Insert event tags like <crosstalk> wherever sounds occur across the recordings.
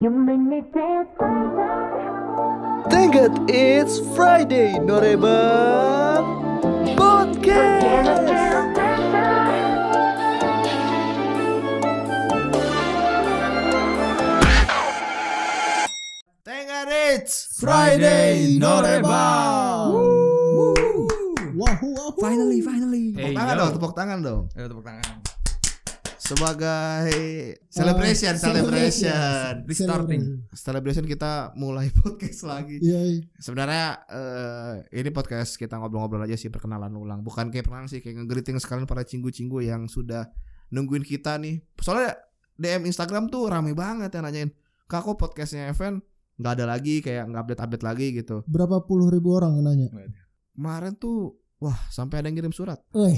You make me dance Thank God it's Friday, Norebang Podcast. Thank God it's Friday, Norebang. Wahoo, wahoo. Finally, finally. Tepuk tangan dong, tepuk tangan dong. Ayo tepuk tangan. Sebagai celebration, celebration. Restarting. Celebration kita mulai <laughs> podcast lagi. Iya, iya. Sebenarnya eh, ini podcast kita ngobrol-ngobrol aja sih perkenalan ulang. Bukan kayak perkenalan sih kayak ngegreeting sekalian para cinggu-cinggu yang sudah nungguin kita nih. Soalnya DM Instagram tuh rame banget yang nanyain, "Kak kok podcastnya Evan nggak ada lagi kayak nggak update-update lagi gitu." Berapa puluh ribu orang yang nanya? Kemarin tuh wah sampai ada yang ngirim surat. Weh,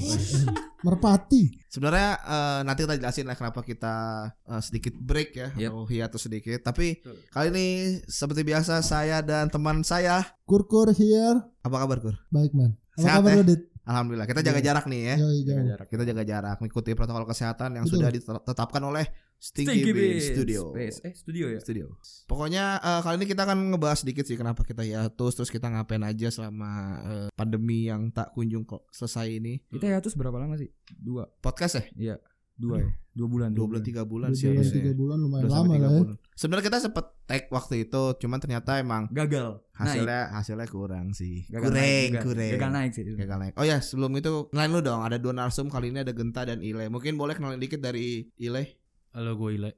merpati. Sebenarnya eh, nanti kita jelasin lah kenapa kita eh, sedikit break ya Yep. atau hiatus sedikit. Tapi Betul. kali ini seperti biasa saya dan teman saya, Kurkur here. apa kabar Kur? Baik, man. Apa Sehat, kabar ya? lu, Dit? Alhamdulillah kita jaga Iya. jarak nih ya. Yoi, Jaga jauh. jarak. kita jaga jarak mengikuti protokol kesehatan yang Betul. sudah ditetapkan oleh Stinky, Bean Studio. Space. Eh, studio ya? Studio. Pokoknya eh, kali ini kita akan ngebahas sedikit sih kenapa kita hiatus terus kita ngapain aja selama eh, pandemi yang tak kunjung kok selesai ini. Kita ya terus berapa lama sih? Dua. Podcast ya? Iya. Dua ya. Dua bulan. Dua bulan tiga bulan Dua sih bulan, harusnya. tiga bulan lumayan Dua lama lah ya. Sebenarnya kita sempet tag waktu itu, cuman ternyata emang Gagal. hasilnya hasilnya kurang sih. Gagal kurang, naik kurang. Gagal naik sih. Gagal naik. Oh ya, sebelum itu kenalin lu dong. Ada dua narsum kali ini ada Genta dan Ile. Mungkin boleh kenalin dikit dari Ile. Halo gue Ile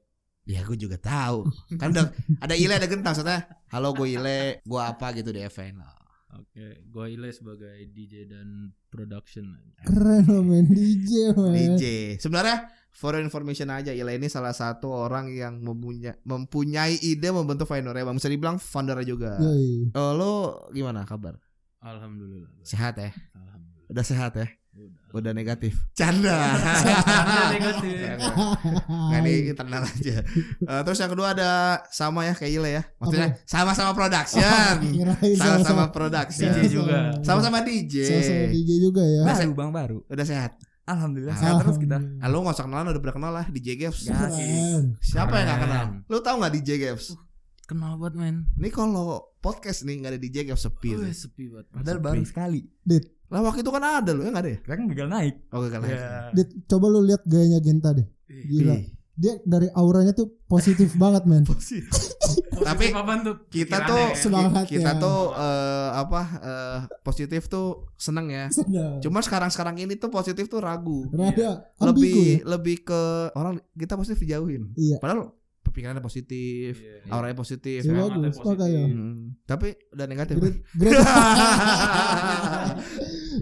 Ya gue juga tahu. kan udah ada Ile ada Genta maksudnya. Halo gue Ile, gue apa gitu di event. Oke Gue Ile sebagai DJ dan production Keren lo main DJ, <laughs> man. DJ. Sebenarnya for information aja Ile ini salah satu orang yang mempunyai mempunyai ide membentuk Vinoreba. Bisa dibilang founder juga. Yoi. Oh, lo gimana kabar? Alhamdulillah baik. Sehat ya? Alhamdulillah Udah sehat ya? Udah Udah negatif. Canda. <laughs> negatif. Nggak ini internal aja. Eh, terus yang kedua ada sama ya kayak Ile ya. Maksudnya sama-sama production. <laughs> Sama-sama <laughs> production. DJ juga. Sama-sama DJ. Sama-sama DJ juga ya. Nah, Baru bang baru. Udah sehat. Alhamdulillah. Sehat terus kita. Ah, lu gak usah kenalan udah pernah kenal lah DJ Gaps. Keren. Siapa yang gak kenal? Lu tahu gak DJ Gaps? Kenal banget men Ini kalau podcast nih gak ada DJ Gaps sepi. Tuh. sepi banget Padahal Sepi. baru sekali. Dit, Lah waktu itu kan ada lu ya gak ada ya? Kita kan gagal naik. Oh gagal Iya ya. Dit, coba lu lihat gayanya Genta deh. Gila. Dia dari auranya tuh positif <laughs> banget, men. Tapi apaan tuh Kita tuh ya? Semangat kita ya. tuh eh, apa eh, positif tuh seneng ya. Sedap. Cuma sekarang-sekarang ini tuh positif tuh ragu. Rada ambigu Lebih ya. lebih ke orang kita positif dijauhin. Iya. Padahal pikirannya positif, Iya. auranya positif. Ya, ya. bagus, positif. Hmm, tapi udah negatif. Great, <laughs> great. <laughs>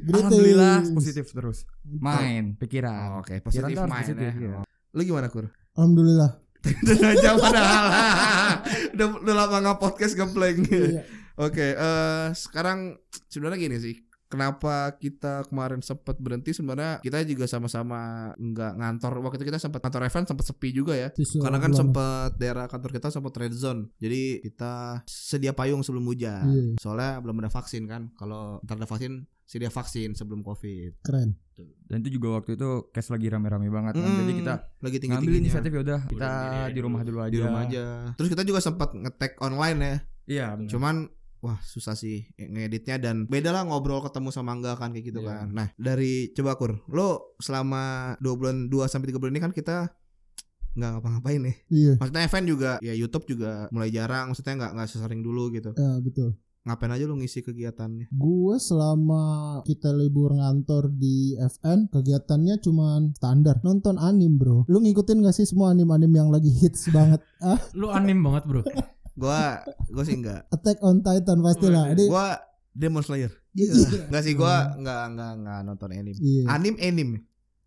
Great Alhamdulillah things. positif terus. Main pikiran. Oh, Oke, Pikiran positif harus main positif, ya. iya. Lu gimana kur? Alhamdulillah. <laughs> Udah aja padahal. <laughs> udah, udah lama nggak podcast ngeblank. Iya. <laughs> Oke, eh sekarang sebenarnya gini sih. Kenapa kita kemarin sempat berhenti sebenarnya kita juga sama-sama nggak ngantor waktu itu kita sempat ngantor event sempat sepi juga ya Sisa karena kan sempat daerah kantor kita sempat red zone jadi kita sedia payung sebelum hujan Iya. soalnya belum ada vaksin kan kalau ntar ada vaksin sedia vaksin sebelum covid keren. Dan itu juga waktu itu cash lagi rame-rame banget. kan. Jadi kita lagi tinggi ngambil inisiatif ya udah kita di rumah dulu aja. di rumah aja terus kita juga sempat ngetek online ya Iya. benar. Cuman wah susah sih ngeditnya dan beda lah ngobrol ketemu sama enggak kan kayak gitu Iya. kan. Nah, dari coba Kur, lo selama 2 bulan 2 sampai 3 bulan ini kan kita nggak ngapa-ngapain nih. Iya. Maksudnya event juga ya YouTube juga mulai jarang, maksudnya nggak nggak sesering dulu gitu. Ya, betul. Ngapain aja lo ngisi kegiatannya? Gue selama kita libur ngantor di FN kegiatannya cuman standar nonton anim bro. Lu ngikutin gak sih semua anim-anim yang lagi hits banget? <laughs> Ah, Lu anim banget bro Gua gua sih enggak. Attack on Titan pastilah. Ini Gua Demon Slayer. Iya. Enggak sih gua enggak enggak enggak nonton anime. Iya. Anim anime.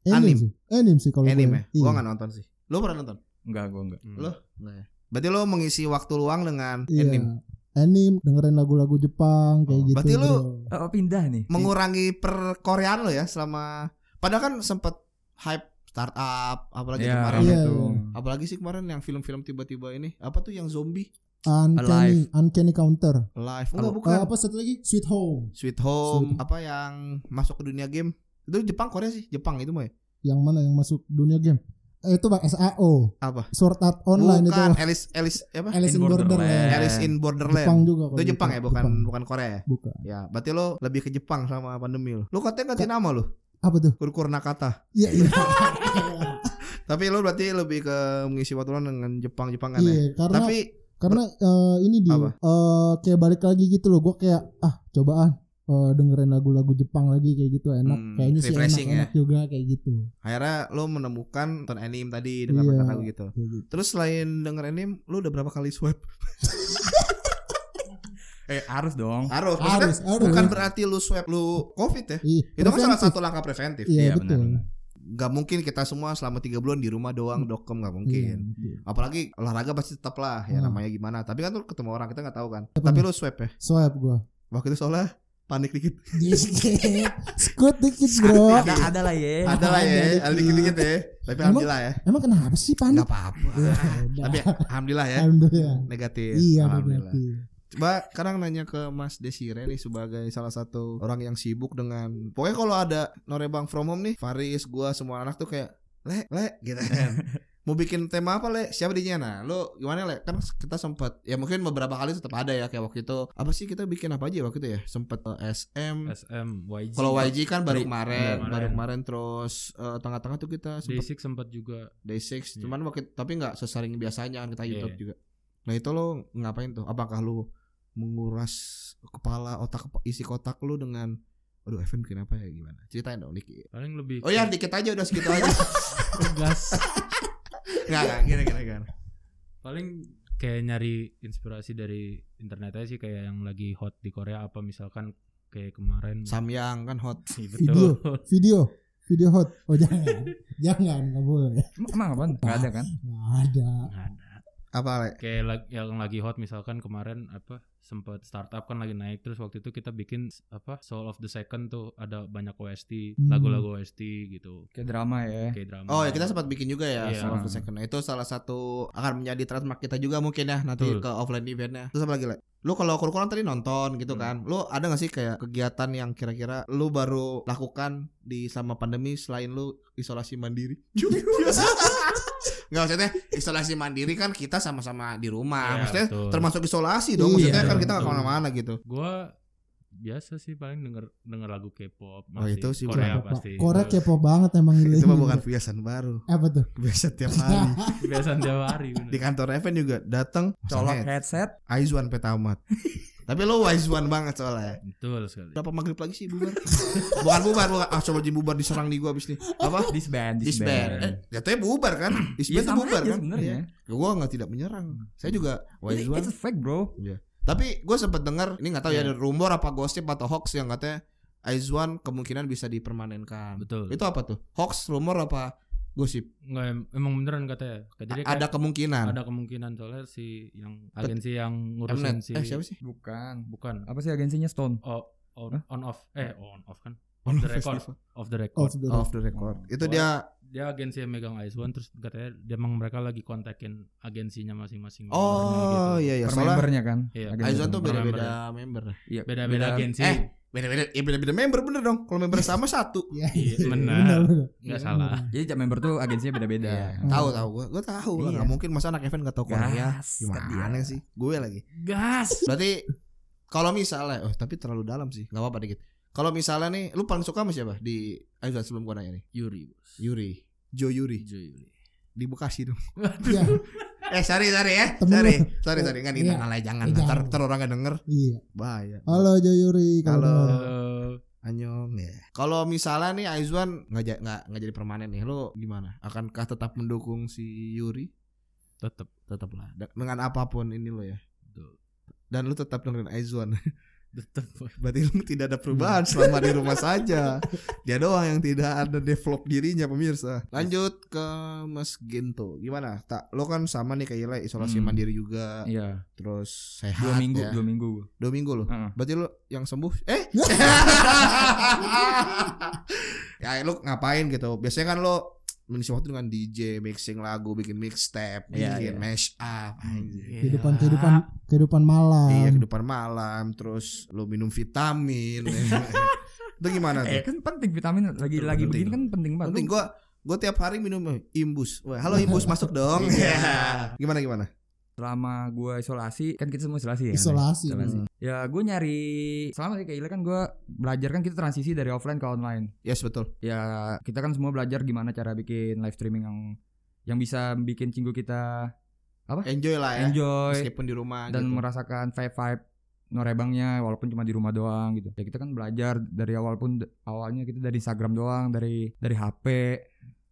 Anim anim. sih. Anim sih kalau Anime. gue. ya? Gua Iya. enggak nonton sih. Lo pernah nonton? Enggak, gua enggak. Lo? Enggak ya. Berarti lo mengisi waktu luang dengan Iya. anime. Anime dengerin lagu-lagu Jepang kayak Oh, gitu. berarti lu bro. Oh, pindah nih. mengurangi perkoreaan lo ya selama padahal kan sempet hype startup apalagi Iya, kemarin Iya, itu. apalagi sih kemarin yang film-film tiba-tiba ini apa tuh yang zombie Uncanny, Uncanny Counter. live enggak bukan apa satu lagi? Sweet Home. Sweet Home Sweet- apa yang masuk ke dunia game itu Jepang Korea sih Jepang itu mah ya Yang mana yang masuk dunia game? Eh, itu bang SAO Apa? Sword Art Online Bukan itu Alice Alice apa? Alice in In Borderland Borderland. Alice in Borderland. Jepang juga Itu Jepang gitu. ya, bukan Jepang. bukan Korea ya? bukan Ya, berarti lo lebih ke Jepang sama pandemi lo. Lo katanya ganti nama lo, apa tuh Kurkur Nakata. iya iya <laughs> Tapi lo berarti lebih ke mengisi waktu lo dengan Jepang-Jepangan ya. iya karena Tapi karena eh, ini dia Apa? eh, kayak balik lagi gitu loh gue kayak ah cobaan eh, dengerin lagu-lagu Jepang lagi kayak gitu enak Hmm, kayaknya sih refreshing enak-enak juga kayak gitu akhirnya lo menemukan nonton anime tadi dengan Iya. lagu gitu. gitu Terus selain denger anime, lo udah berapa kali swipe? <laughs> Eh harus dong. Harus, maksudnya harus harus bukan berarti lu swipe lu covid ya. Iya, Itu kan salah satu langkah preventif. iya Iya, betul benar, Gak mungkin kita semua selama tiga bulan di rumah doang dokem nggak Iya, mungkin. betul. Apalagi olahraga pasti tetap lah ya Hmm. namanya gimana. Tapi kan tuh ketemu orang kita nggak tahu kan. Tapi nih? lu swipe ya. swipe gue Waktu itu soalnya panik dikit. <laughs> Skut dikit bro Ada ada lah ya. Ada lah ya, Ada ada dikit. dikit-dikit ya. Tapi Emang- alhamdulillah ya. emang kenapa sih panik Nggak apa-apa. Ya. Tapi alhamdulillah ya. alhamdulillah Negatif. iya alhamdulillah. berarti Coba sekarang nanya ke Mas Desire nih sebagai salah satu orang yang sibuk dengan pokoknya kalau ada norebang from home nih, Faris, gua semua anak tuh kayak le le gitu kan. <laughs> Mau bikin tema apa le? Siapa dinya nah? Lo gimana le? Kan kita sempat ya mungkin beberapa kali tetap ada ya kayak waktu itu apa sih kita bikin apa aja waktu itu ya? Sempat eh, SM. SM YG Kalau YG kan baru Di- kemarin, kemarin. baru kemarin terus eh, tengah-tengah tuh kita sempat Day6 sempat juga Day 6 Iya. cuman waktu tapi nggak sesering biasanya kan kita YouTube Iya. juga. Nah itu lo ngapain tuh? Apakah lo menguras kepala otak isi kotak lu dengan Aduh Evan bikin apa ya gimana? Ceritain dong dikit. paling lebih Oh ya dikit aja udah segitu aja. <laughs> gas <laughs> Enggak enggak gini gini gini. paling kayak nyari inspirasi dari internet aja sih kayak yang lagi hot di Korea apa misalkan kayak kemarin Samyang kan hot. Iya, Video. betul video video hot oh jangan jangan nggak boleh Emang, emang apaan? Gak ada kan? nggak ada Nggak ada. Apa le? kayak yang lagi hot misalkan kemarin apa sempat startup kan lagi naik terus waktu itu kita bikin apa Soul of the Second tuh ada banyak OST Hmm. lagu-lagu OST gitu Kayak drama ya. kayak drama Oh ya kita sempat bikin juga ya Iya. Soul of the Second. Itu salah satu akan menjadi trademark kita juga mungkin ya nanti Betul. ke offline eventnya. Terus apa lagi le? Lu kalau kurang tadi nonton gitu Hmm. kan. Lu ada gak sih kayak kegiatan yang kira-kira lu baru lakukan di selama pandemi selain lu isolasi mandiri? <laughs> <laughs> <laughs> Nggak maksudnya isolasi mandiri kan kita sama-sama di rumah. Iya, maksudnya betul. termasuk isolasi dong. Iya, Maksudnya kan betul. kita nggak ke mana-mana gitu. gua biasa sih paling denger denger lagu K-pop Oh, itu sih Korea pasti Korea kepo banget emang ini Itu mah bukan kebiasaan baru. apa tuh Biasa tiap hari. <laughs> biasa tiap hari bener. di kantor event juga datang Colok colok headset. Aizwan Petamat. <laughs> Tapi lo wise one banget soalnya. betul sekali Berapa maghrib lagi sih bubar? bukan <laughs> bubar, bukan. Ah coba jadi bubar diserang di gua abis nih. Apa? <laughs> Disband, Disband. Eh, jatuhnya bubar kan? Iya <clears throat> Disband tuh sama bubar aja kan? sebenarnya. Iya. Gua nggak tidak menyerang. Saya juga wise Itu one. it's fake bro. Tapi gue sempet dengar ini nggak tahu ya Iya. ada rumor apa gosip atau hoax yang katanya Aizwan kemungkinan bisa dipermanenkan. betul Itu apa tuh? Hoax, rumor apa gosip? nggak em- emang beneran katanya jadi ada kemungkinan. ada kemungkinan soalnya si yang agensi yang ngurusin Mnet. si Eh siapa sih? Bukan. bukan Apa sih agensinya Stone? oh on, on off eh on off kan On off the record off the record off the Off the record. Oh. Itu Oh. dia dia agensi yang megang Ice One terus katanya dia emang mereka lagi kontakin agensinya masing-masing Oh membernya iya iya per membernya kan. Iya. Agensi Aizwan tuh beda-beda member. Iya, beda-beda agensi Eh, beda-beda ya beda-beda member bener dong. Kalau member sama satu. <laughs> Iya, Iya, benar. benar, nggak Iya, salah benar. Jadi tiap member tuh agensinya beda-beda. Iya. Tahu tahu gua. Gua tahu lah. Iya. Gak mungkin masa anak event gak tahu Korea. Gas, Gimana dia. sih? Gue lagi. gas Berarti kalau misalnya, oh tapi terlalu dalam sih. Gak apa-apa dikit. Kalau misalnya nih, lu paling suka sama siapa di Aizwan sebelum gua nanya nih? Yuri bos Yuri, Jo Yuri Jo Yuri di Bekasi dong. Iya, Eh sorry sorry ya, Temen sorry lu. sorry sorry kan Iya. aja jangan. Eh, Ntar jangan. ntar orang gak denger iya. bahaya. Halo Joyuri kalau Halo. Anyong ya. Kalau misalnya nih Aizwan nggak nggak nggak jadi permanen nih, lu gimana? Akankah tetap mendukung si Yuri? tetep Tetap lah. Dengan apa pun ini lo ya. Betul. Dan lu tetap dengerin Aizwan. <laughs> Berarti lu tidak ada perubahan selama di rumah saja. Dia doang yang tidak ada develop dirinya pemirsa. Lanjut ke Mas Gento. Gimana? Tak, lo kan sama nih kayak Ila isolasi Hmm. mandiri juga. Iya. Terus sehat Dua minggu, ya. dua minggu. Dua minggu lo. Heeh. Berarti lo yang sembuh Eh <laughs> Ya lu ngapain gitu Biasanya kan lo Mengisi waktu dengan DJ Mixing lagu Bikin mixtape Iya, Bikin iya. mash up kehidupan kehidupan kehidupan malam. Iya kehidupan malam Terus lo minum vitamin <laughs> Itu gimana Eh tuh kan penting vitamin lagi Betul, lagi penting. begini kan penting banget. Penting Lu gua Gue tiap hari minum imbus. Wah, halo imbus masuk dong. Iya. gimana gimana? Selama gue isolasi kan kita semua isolasi ya. Isolasi. Isolasi. Ya gue nyari selama kayak Ile kan gue belajar kan kita transisi dari offline ke online. Yes betul. Ya kita kan semua belajar gimana cara bikin live streaming yang yang bisa bikin cinggu kita Enjoy lah ya. enjoy Meskipun di rumah dan gitu. merasakan vibe vibe norebangnya walaupun cuma di rumah doang gitu. Ya kita kan belajar dari awal pun awalnya kita dari Instagram doang, dari dari HP.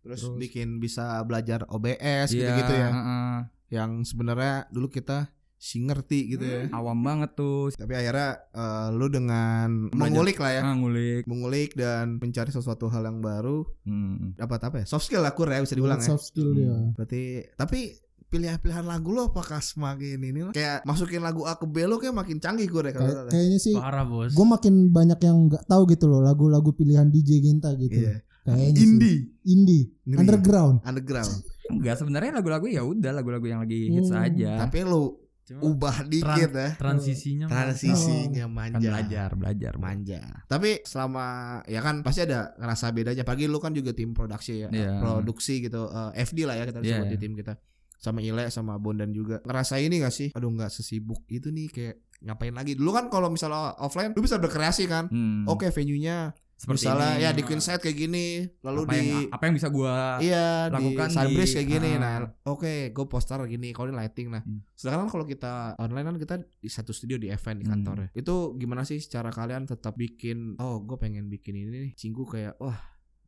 Terus, terus- bikin bisa belajar OBS Iya, gitu-gitu ya. heeh. Yang sebenarnya dulu kita si ngerti gitu ya. Awam banget tuh. Tapi akhirnya eh, lu dengan mengulik lah ya. Ah, ngulik. Mengulik dan mencari sesuatu hal yang baru Hmm. dapat apa ya? Soft skill lah kur ya bisa dibilang ya. Soft skill dia. Berarti tapi pilihan-pilihan lagu lo apakah semakin ini lah? Kayak masukin lagu A ke B lo kayak makin canggih gue deh kalau Kayak- kayaknya sih Parah bos. gue makin banyak yang nggak tahu gitu loh lagu-lagu pilihan DJ Ginta gitu. Kayaknya sih. Indie, Indie, Ngeri. underground. underground. Enggak sebenarnya lagu-lagu ya udah lagu-lagu yang lagi hits Hmm. aja. Tapi lu Cuma ubah dikit ya. transisinya Transisinya kan manja. belajar, belajar. Bro. manja. Tapi selama ya kan pasti ada ngerasa bedanya. Pagi lu kan juga tim produksi ya, Iya. produksi gitu, eh, FD lah ya kita Iya. sebut di tim kita. Sama Ile sama Bondan juga. Ngerasa ini gak sih? Aduh nggak sesibuk itu nih kayak ngapain lagi. Dulu kan kalau misalnya offline lu bisa berkreasi kan. Hmm. Oke, venue-nya Seperti misalnya ini. ya di Queen Side kayak gini, lalu apa di yang apa yang bisa gua Iya lakukan di Sunbridge di- kayak gini. ah. Nah, oke, gue poster gini, kalau ini lighting nah. Hmm. Sedangkan kalau kita online kan kita di satu studio di event di Hmm. kantor ya. Itu gimana sih cara kalian tetap bikin? Oh, gue pengen bikin ini nih. Cinggu kayak wah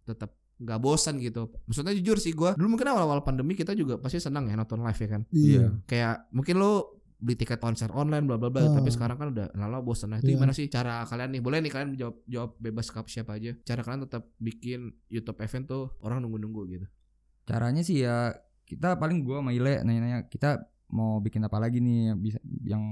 tetap nggak bosan gitu. Maksudnya jujur sih gue dulu mungkin awal-awal pandemi kita juga pasti senang ya nonton live ya kan. Iya. Kayak mungkin lo beli tiket konser online bla bla bla. Oh. tapi sekarang kan udah lama bosan nah itu Iya. gimana sih cara kalian nih? Boleh nih kalian jawab jawab bebas ke siapa aja. Cara kalian tetap bikin YouTube event tuh orang nunggu nunggu gitu. Caranya sih ya kita paling gua sama Ile nanya-nanya kita mau bikin apa lagi nih yang bisa yang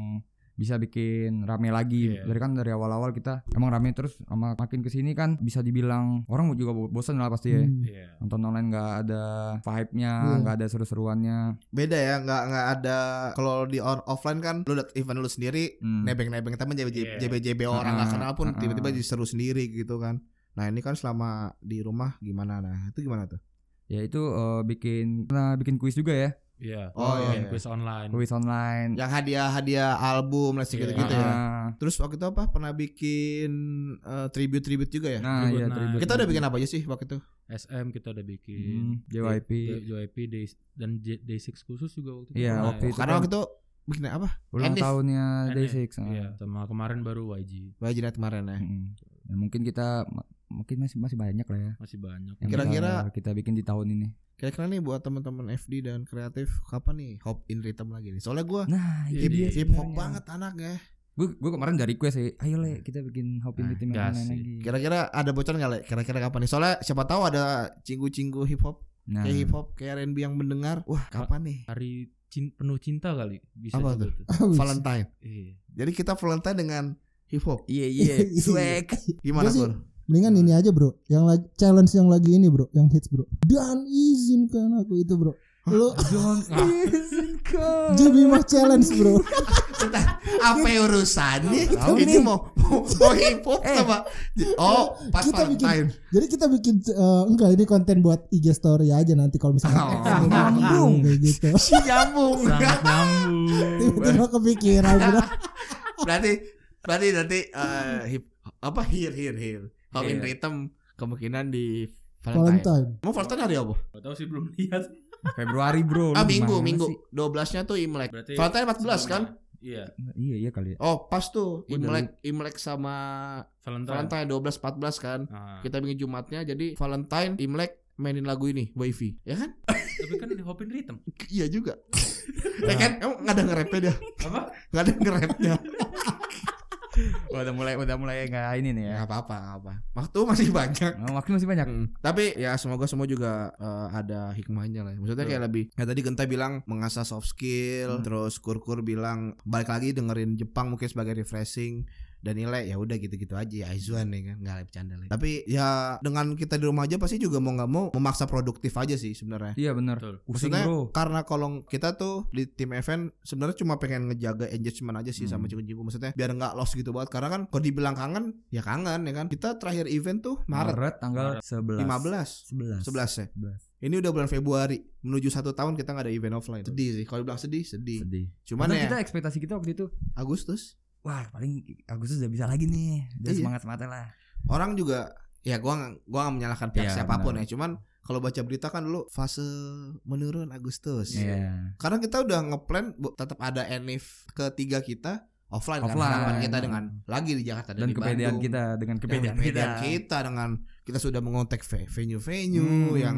bisa bikin rame lagi Iya. dari kan dari awal-awal kita emang rame terus sama makin ke sini kan bisa dibilang orang juga bo- bosan lah pasti ya Hmm. Iya. nonton online nggak ada vibe-nya Iya. nggak ada seru-seruannya beda ya nggak nggak ada kalau di on offline kan lu dat event lu sendiri Hmm. nebeng-nebeng temen JB Iya. JB JB orang nggak Ah, kenal pun ah, tiba-tiba ah. jadi seru sendiri gitu kan nah ini kan selama di rumah gimana nah itu gimana tuh ya itu eh, bikin nah, bikin kuis juga ya Iya. Oh, bikin iya. quiz online. kuis online yang hadiah hadiah album lah Iya. gitu gitu ya Ah, terus waktu itu apa pernah bikin tribute tribute juga ya nah Tribute iya night. tribute kita udah bikin apa aja sih waktu itu SM kita udah bikin. Hmm, JYP. JYP Day- dan J- Day6 khusus juga waktu itu. Iya, Nah, waktu itu karena kan waktu itu bikin apa ulang Enif. tahunnya NF. Day6 ah. Iya, sama kemarin baru YG. Wajinat kemarin ya Mm-mm. Ya, mungkin kita mungkin masih masih banyak lah ya. Masih banyak. Kira-kira- kita bikin di tahun ini. kira-kira nih buat teman-teman FD dan kreatif kapan nih hop in rhythm lagi nih soalnya gue Nah, Iya, hip, iya, hip hop banget anaknya Gue gue kemarin dari request sih, ayo le kita bikin hopin Nah, di tim yang gas lain sih. lagi. Kira-kira ada bocoran nggak Le? Kira-kira kapan nih? Soalnya siapa tahu ada cinggu-cinggu hip hop, Nah, kayak hip hop, kayak R&B yang mendengar. Wah, kapan nih? Hari cin- penuh cinta kali bisa Apa tuh? tuh. <laughs> Valentine. Iya. Jadi kita Valentine dengan hip hop. iya <laughs> iya, swag. Gimana Kur? Mendingan ini aja bro Yang lagi challenge yang lagi ini bro Yang hits bro Dan izinkan aku itu bro Lu <laughs> Izinkan. Jebimah challenge bro <laughs> Apa urusannya? Tahu Ini mau, mau, mau <laughs> hip hop Eh. sama Oh, pas Kita bikin-. Jadi kita bikin eh, Enggak ini konten buat IG story aja nanti Kalau misalnya Oh, nyambung. Kayak gitu Si nyambung. Sangat nyambung. Tiba-tiba kepikiran bro berarti berarti nanti eh, hip apa here here here. Hop in Iya. rhythm kemungkinan di Valentine. Valentine Mau Valentine hari apa? Gak tahu sih belum lihat. Februari bro. Ah minggu minggu. sih? 12-nya tuh Imlek. Berarti Valentine 14 kan? Iya. Iya iya kali ya. Oh, pas tuh Imlek Imlek sama Valentine. Valentine 12 14 kan. Ah. Kita bikin Jumatnya jadi Valentine Imlek mainin lagu ini Wavy. Ya kan? Tapi kan di Hopin Rhythm. iya juga. <laughs> ya kan? Emang enggak ada nge-rapnya dia. Apa? Enggak ada nge-rapnya. <laughs> <laughs> Udah mulai udah mulai nggak ini nih ya. Enggak apa-apa, nggak apa. Waktu masih banyak. Oh, waktu masih banyak. Mm. Tapi ya semoga semua juga eh, ada hikmahnya lah. Maksudnya kayak lebih. Ya tadi Genta bilang mengasah soft skill, terus Kurkur bilang balik lagi dengerin Jepang mungkin sebagai refreshing Danile ya udah gitu-gitu aja ya Aizwan ya kan nggak bercanda lagi. Tapi ya dengan kita di rumah aja pasti juga mau nggak mau memaksa produktif aja sih sebenarnya. Iya benar. Maksudnya bro. karena kalau kita tuh di tim event sebenarnya cuma pengen ngejaga engagement aja sih sama Hmm. cinggu-cinggu maksudnya biar nggak lost gitu banget karena kan kalau dibilang kangen ya kangen ya kan kita terakhir event tuh Maret, Maret tanggal 11. 15 11. 11 ya 11. ini udah bulan Februari menuju satu tahun kita nggak ada event offline sedih sih kalau dibilang sedih sedih Sedih. cuman ya kita ekspektasi kita waktu itu Agustus wah paling Agustus udah bisa lagi nih. Udah Iya. semangat semangat lah. orang juga ya gua gua nggak menyalahkan pihak Iya, siapa pun benar. ya cuman kalau baca berita kan dulu fase menurun Agustus Iya. Karena kita udah ngeplan tetap ada enif ketiga kita offline, kan Offline. harapan kita dengan lagi di Jakarta Dan di kepedean Bandung. kita dengan Dan kepedean kepedean kita. kita dengan kita sudah mengontak ve- venue-venue Hmm. yang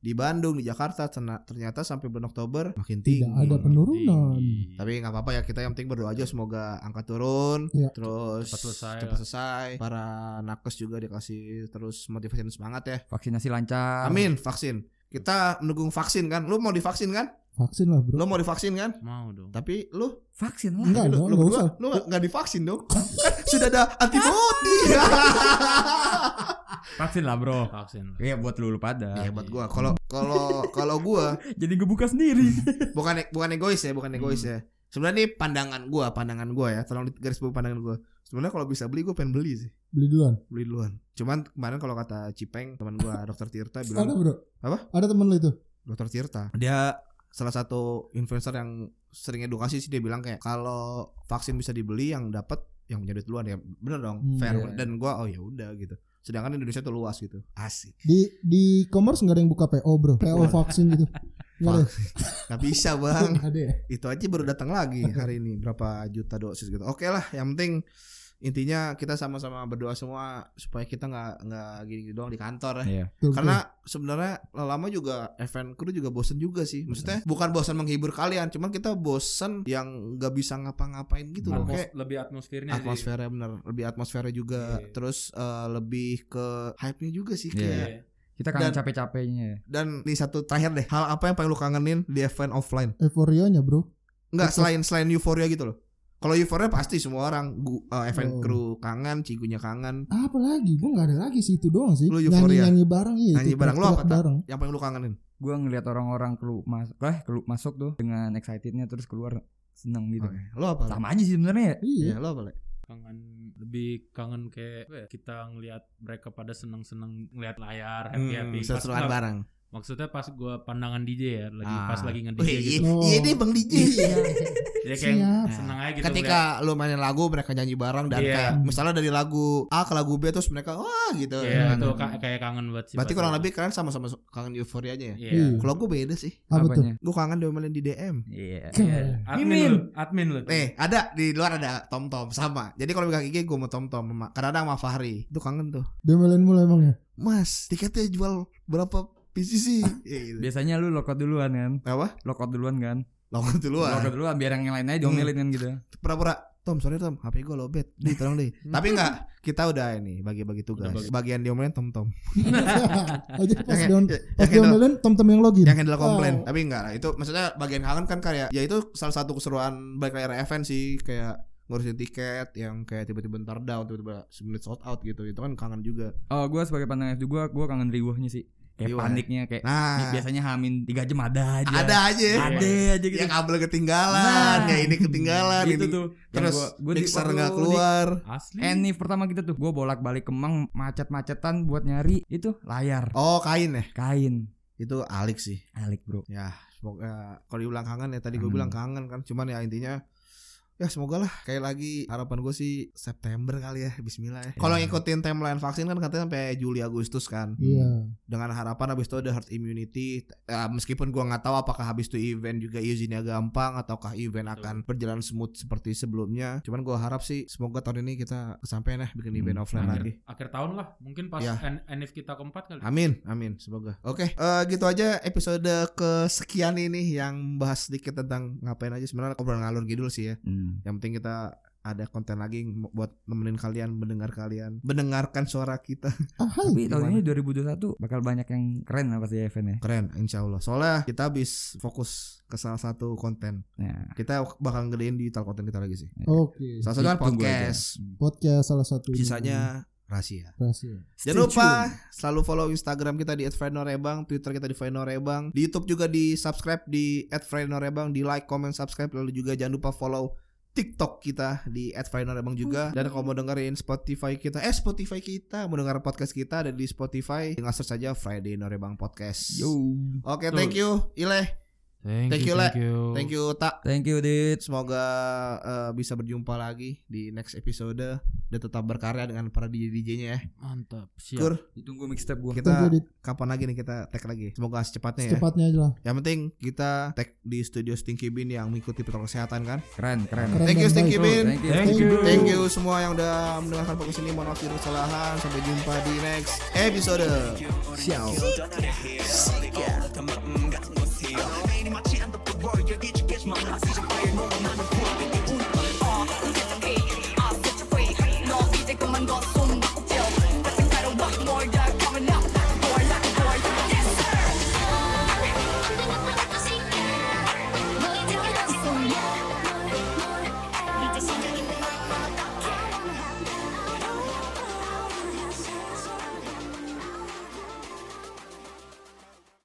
di Bandung di Jakarta ternyata sampai bulan Oktober makin Tidak tinggi. ada penurunan. Tinggi. Tapi nggak apa-apa ya kita yang penting berdoa aja semoga angka turun Ya. terus Cepat selesai cepat selesai. Para nakes juga dikasih terus motivasi dan semangat ya. vaksinasi lancar. Amin vaksin. Kita mendukung vaksin kan. Lu mau divaksin kan? Vaksin lah bro. Lu mau divaksin kan? Mau dong. Tapi lu Vaksin lah. Enggak lu, nggak lu nggak- nggak divaksin dong <laughs> kan sudah ada antibody <laughs> Vaksin lah bro. Vaksin. Iya buat lu, lu pada. Iya buat gua kalau kalau kalau gua <laughs> Jadi ngebuka sendiri. <laughs> bukan bukan egois ya bukan egois ya sebenarnya ini pandangan gua pandangan gua ya tolong garis bawah pandangan gua sebenarnya kalau bisa beli gua pengen beli sih Beli duluan. beli duluan cuman kemarin kalau kata Cipeng teman gua <laughs> dokter Tirta Ada bilang bro. Apa? Ada temen lu itu. dokter Tirta dia salah satu influencer yang sering edukasi sih dia bilang kayak kalau vaksin bisa dibeli yang dapat yang punya duit duluan ya bener dong Hmm, fair iya. dan gua oh ya udah gitu sedangkan Indonesia tuh luas gitu asik Di di e-commerce nggak ada yang buka PO bro. PO vaksin gitu. <laughs> Nggak ada. bisa bang ada ya. itu aja baru datang lagi hari ini berapa juta dosis gitu oke lah yang penting intinya kita sama-sama berdoa semua supaya kita nggak nggak gini doang di kantor ya Iya. Karena sebenarnya lama juga event kru juga bosen juga sih maksudnya bukan bosan menghibur kalian cuman kita bosen yang nggak bisa ngapa-ngapain gitu loh kayak lebih atmosfernya sih. atmosfernya bener lebih atmosfernya juga Iya. terus eh, lebih ke hype-nya juga sih Iya. kayak Iya. Kita kangen Dan- capek-capeknya ya. dan di satu terakhir deh hal apa yang paling lu kangenin di event offline. Euforianya bro. Enggak selain selain euforia gitu loh. Kalau euforia pasti semua orang gu, eh, event Oh. kru kangen, cigunya kangen. Apa lagi? Gue nggak ada lagi sih itu doang sih. Lu euforia. Nyanyi nyanyi bareng iya. Nyanyi itu, bareng. Lu apa, bareng. Yang paling lu kangenin. Gua ngelihat orang-orang kelu mas eh kelu masuk tuh dengan excitednya terus keluar seneng gitu. Oke. Lu apa? Sama aja sih sebenarnya ya. Iya. Iya, lu apa? Le? kangen lebih kangen kayak ya, kita ngelihat mereka pada seneng-seneng ngelihat layar happy happy Hmm, seru-seruan bareng. Maksudnya pas gua pandangan DJ ya lagi Ah. pas lagi nge DJ Wih, gitu iya, Oh. iya deh Bang DJ. Iya. jadi kayak Siap. seneng aja gitu Ketika lu mainin lagu mereka nyanyi bareng dan Iya. kayak misalnya dari lagu A ke lagu B terus mereka wah gitu. Iya, ya kan? itu ka- kayak kangen banget sih Berarti kurang lebih kalian sama-sama kangen euforianya ya. Iya. Iya. Kalau gue beda sih. Apa tuh? Gue kangen diomelin di DM. Iya. <laughs> Iya. Admin Mimin. lu, admin lu. Eh, ada di luar ada Tom Tom sama. Jadi kalau megang IG gue mau Tom Tom sama kadang-kadang sama Fahri. Itu kangen tuh. Demelin mulu emangnya. Mas, tiketnya jual berapa PCC? Ya, gitu. Biasanya lu lockout duluan kan. Apa? Lockout duluan kan. Login duluan. Lockout duluan biar yang lain aja diomelin kan gitu. Pura-pura. Tom, sorry Tom, HP gue lobet. Di tolong deh. <laughs> Tapi enggak, kita udah ini bagi-bagi tugas. Bagi- Bagian diomelin Tom Tom. <laughs> Aja pas Yang- pas diomelin tom-tom yang login. yang handle komplain. Oh. Tapi enggak lah, itu maksudnya bagian kangen kan kayak ya itu salah satu keseruan balik layar event sih kayak ngurusin tiket yang kayak tiba-tiba ntar down, tiba-tiba semenit sold out gitu. Itu kan kangen juga. Oh, gua sebagai pandangan itu gua gua kangen riuhnya sih. Kayak ya? paniknya kayak Nah, biasanya hamin 3 jam ada aja. ada aja. Ada aja gitu. Ya kabel ketinggalan, Nah, ya ini ketinggalan, gitu ini tuh. Yang terus gua, gua di- mixer nggak di- keluar. Asli. Enif pertama kita tuh, gua bolak-balik Kemang macet-macetan buat nyari itu layar Oh kain ya, kain. itu alik sih. Alik bro. Ya semoga kalau diulang kangen ya tadi gue Kangen. bilang kangen kan, cuman ya intinya ya semoga lah kayak lagi harapan gue sih September kali ya Bismillah ya. Kalau Ya. ngikutin timeline vaksin kan katanya sampai Juli Agustus kan. Iya. Dengan harapan habis itu ada herd immunity. Ya, meskipun gua nggak tahu apakah habis itu event juga izinnya gampang ataukah event akan berjalan smooth seperti sebelumnya. Cuman gua harap sih semoga tahun ini kita kesampaian ya bikin event Hmm, offline amin. lagi. akhir tahun lah mungkin pas Ya. N- NF kita keempat kali Amin, amin, semoga. Oke, eh, gitu aja episode kesekian ini yang bahas sedikit tentang ngapain aja sebenarnya obrolan ngalur gidul sih ya. Hmm. Yang penting kita ada konten lagi buat nemenin kalian mendengar kalian mendengarkan suara kita. <laughs> Hai. Tapi tahun ini 2021 bakal banyak yang keren lah pasti event ya. keren insya Allah soalnya kita habis fokus ke salah satu konten. Nah, kita bakal gedein digital konten kita lagi sih. Oke. salah satu kan podcast. Podcast salah satu. Sisanya rahasia. Rahasia. Jangan lupa selalu follow Instagram kita di @frenorebang, Twitter kita di frenorebang, di YouTube juga di subscribe di @frenorebang, di like, comment, subscribe, lalu juga jangan lupa follow TikTok kita di @frenorebang juga dan kalau mau dengerin Spotify kita eh Spotify kita mau denger podcast kita ada di Spotify tinggal search saja Friday Norebang Podcast. Yo. Oke, thank you Ileh. Thank, Thank you, you, Le. thank you. Thank you Tak. Thank you, Dit. Semoga eh, bisa berjumpa lagi di next episode dan tetap berkarya dengan para DJ-DJ-nya ya. Mantap. Siap. Kur, Ditunggu mixtape gua. kita Tunggu, kapan lagi nih kita tag lagi? Semoga secepatnya ya. Secepatnya aja lah. Yang penting kita tag di studio Stinky Bean yang mengikuti protokol kesehatan kan. Keren, keren. Keren Thank you Stinky. Bean. Thank you. Thank you. Thank you semua yang udah mendengarkan podcast ini. Mohon maaf jika ada kesalahan. Sampai jumpa di next episode. Ciao. The